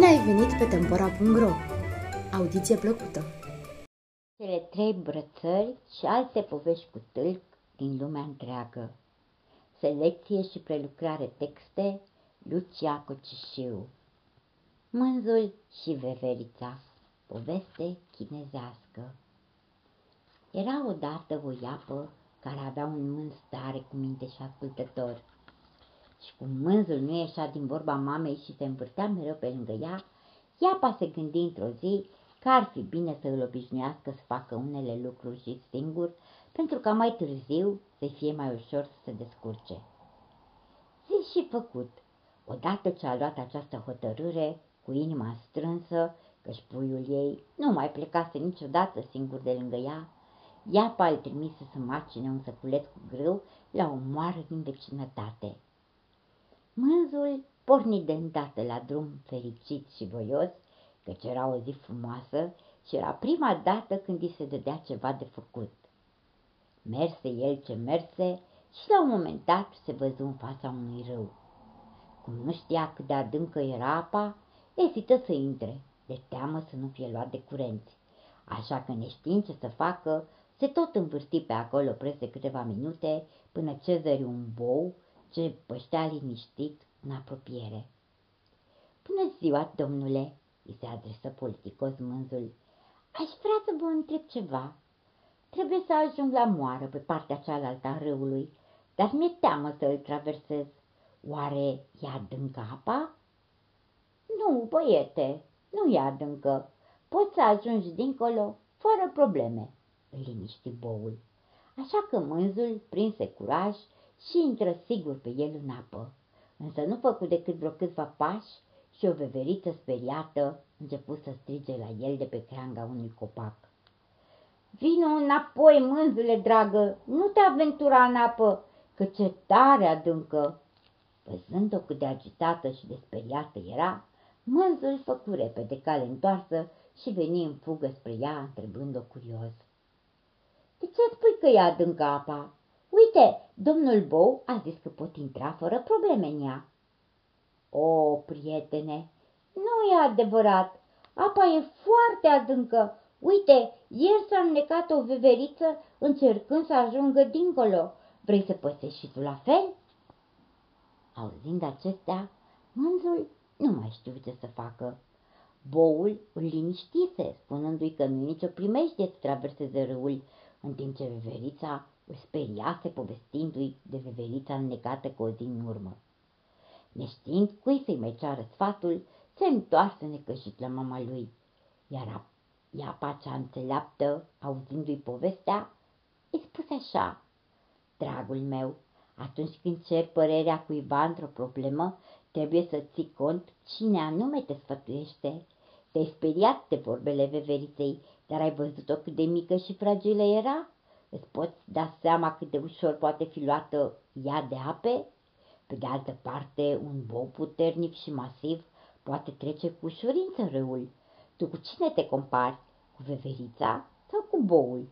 ai venit pe Tempora.ro! Audiție plăcută! Cele trei brățări și alte povești cu tâlc din lumea întreagă. Selecție și prelucrare texte Lucia Cocișiu Mânzul și veverița Poveste chinezească Era odată o iapă care avea un mânz tare cu minte și ascultător. Și cum mânzul nu ieșea din vorba mamei și se învârtea mereu pe lângă ea, iapa se gândi într-o zi că ar fi bine să îl obișnuiască să facă unele lucruri și singur, pentru ca mai târziu să fie mai ușor să se descurce. Zi și făcut. Odată ce a luat această hotărâre, cu inima strânsă, căci puiul ei nu mai plecase niciodată singur de lângă ea, Iapa îl trimise să macine un săculeț cu grâu la o moară din vecinătate. Mânzul porni de îndată la drum fericit și voios, căci era o zi frumoasă și era prima dată când îi se dădea ceva de făcut. Merse el ce merse și la un moment dat se văzu în fața unui râu. Cum nu știa cât de adâncă era apa, ezită să intre, de teamă să nu fie luat de curenți. Așa că neștiind ce să facă, se tot învârti pe acolo preț de câteva minute până ce zări un bou ce păștea liniștit în apropiere. Bună ziua, domnule, îi se adresă politicos mânzul. Aș vrea să vă întreb ceva. Trebuie să ajung la moară pe partea cealaltă a râului, dar mi-e teamă să îl traversez. Oare e adâncă apa? Nu, băiete, nu e adâncă. Poți să ajungi dincolo fără probleme, îl liniști boul. Așa că mânzul prinse curaj și intră sigur pe el în apă. Însă nu făcu decât vreo câțiva pași și o veveriță speriată început să strige la el de pe creanga unui copac. Vino înapoi, mânzule dragă, nu te aventura în apă, că ce tare adâncă! Văzând-o cât de agitată și de speriată era, mânzul făcu repede cale întoarsă și veni în fugă spre ea, întrebând-o curios. De ce spui că e adâncă apa? Uite, domnul Bou a zis că pot intra fără probleme în ea. O, prietene, nu e adevărat. Apa e foarte adâncă. Uite, ieri s-a înnecat o veveriță încercând să ajungă dincolo. Vrei să păsești și tu la fel? Auzind acestea, mânzul nu mai știu ce să facă. Boul îl liniștise, spunându-i că nu nicio primește să traverseze râul, în timp ce veverița îl speriase povestindu-i de veverița înnecată cu o zi în urmă. Neștiind cui să-i mai ceară sfatul, se întoarse necășit la mama lui, iar ea cea înțeleaptă, auzindu-i povestea, îi spuse așa, Dragul meu, atunci când cer părerea cuiva într-o problemă, trebuie să ții cont cine anume te sfătuiește. Te-ai speriat de vorbele veveriței, dar ai văzut-o cât de mică și fragilă era? Îți poți da seama cât de ușor poate fi luată ea de ape? Pe de altă parte, un bou puternic și masiv poate trece cu ușurință râul. Tu cu cine te compari? Cu veverița sau cu boul?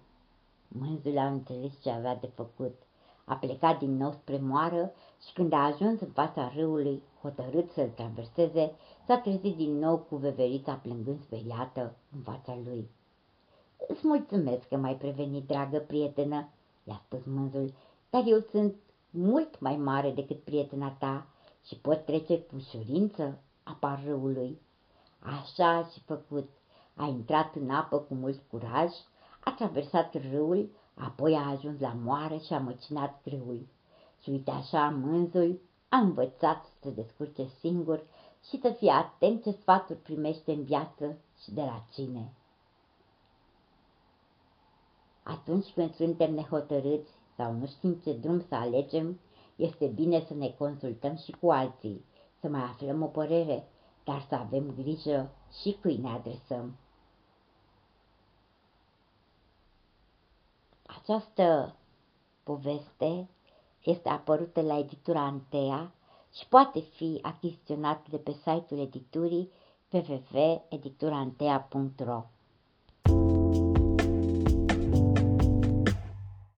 Mânzul a înțeles ce avea de făcut. A plecat din nou spre moară și când a ajuns în fața râului, hotărât să-l traverseze, s-a trezit din nou cu veverița plângând speriată în fața lui. Îți mulțumesc că m-ai prevenit, dragă prietenă, i-a spus mânzul, dar eu sunt mult mai mare decât prietena ta și pot trece cu ușurință apa râului. Așa a și făcut. A intrat în apă cu mult curaj, a traversat râul, apoi a ajuns la moară și a măcinat grâul. Și uite așa mânzul a învățat să se descurce singur și să fie atent ce sfaturi primește în viață și de la cine. Atunci când suntem nehotărâți sau nu știm ce drum să alegem, este bine să ne consultăm și cu alții, să mai aflăm o părere, dar să avem grijă și cui ne adresăm. Această poveste este apărută la editura Antea și poate fi achiziționată de pe site-ul editurii www.editurantea.ro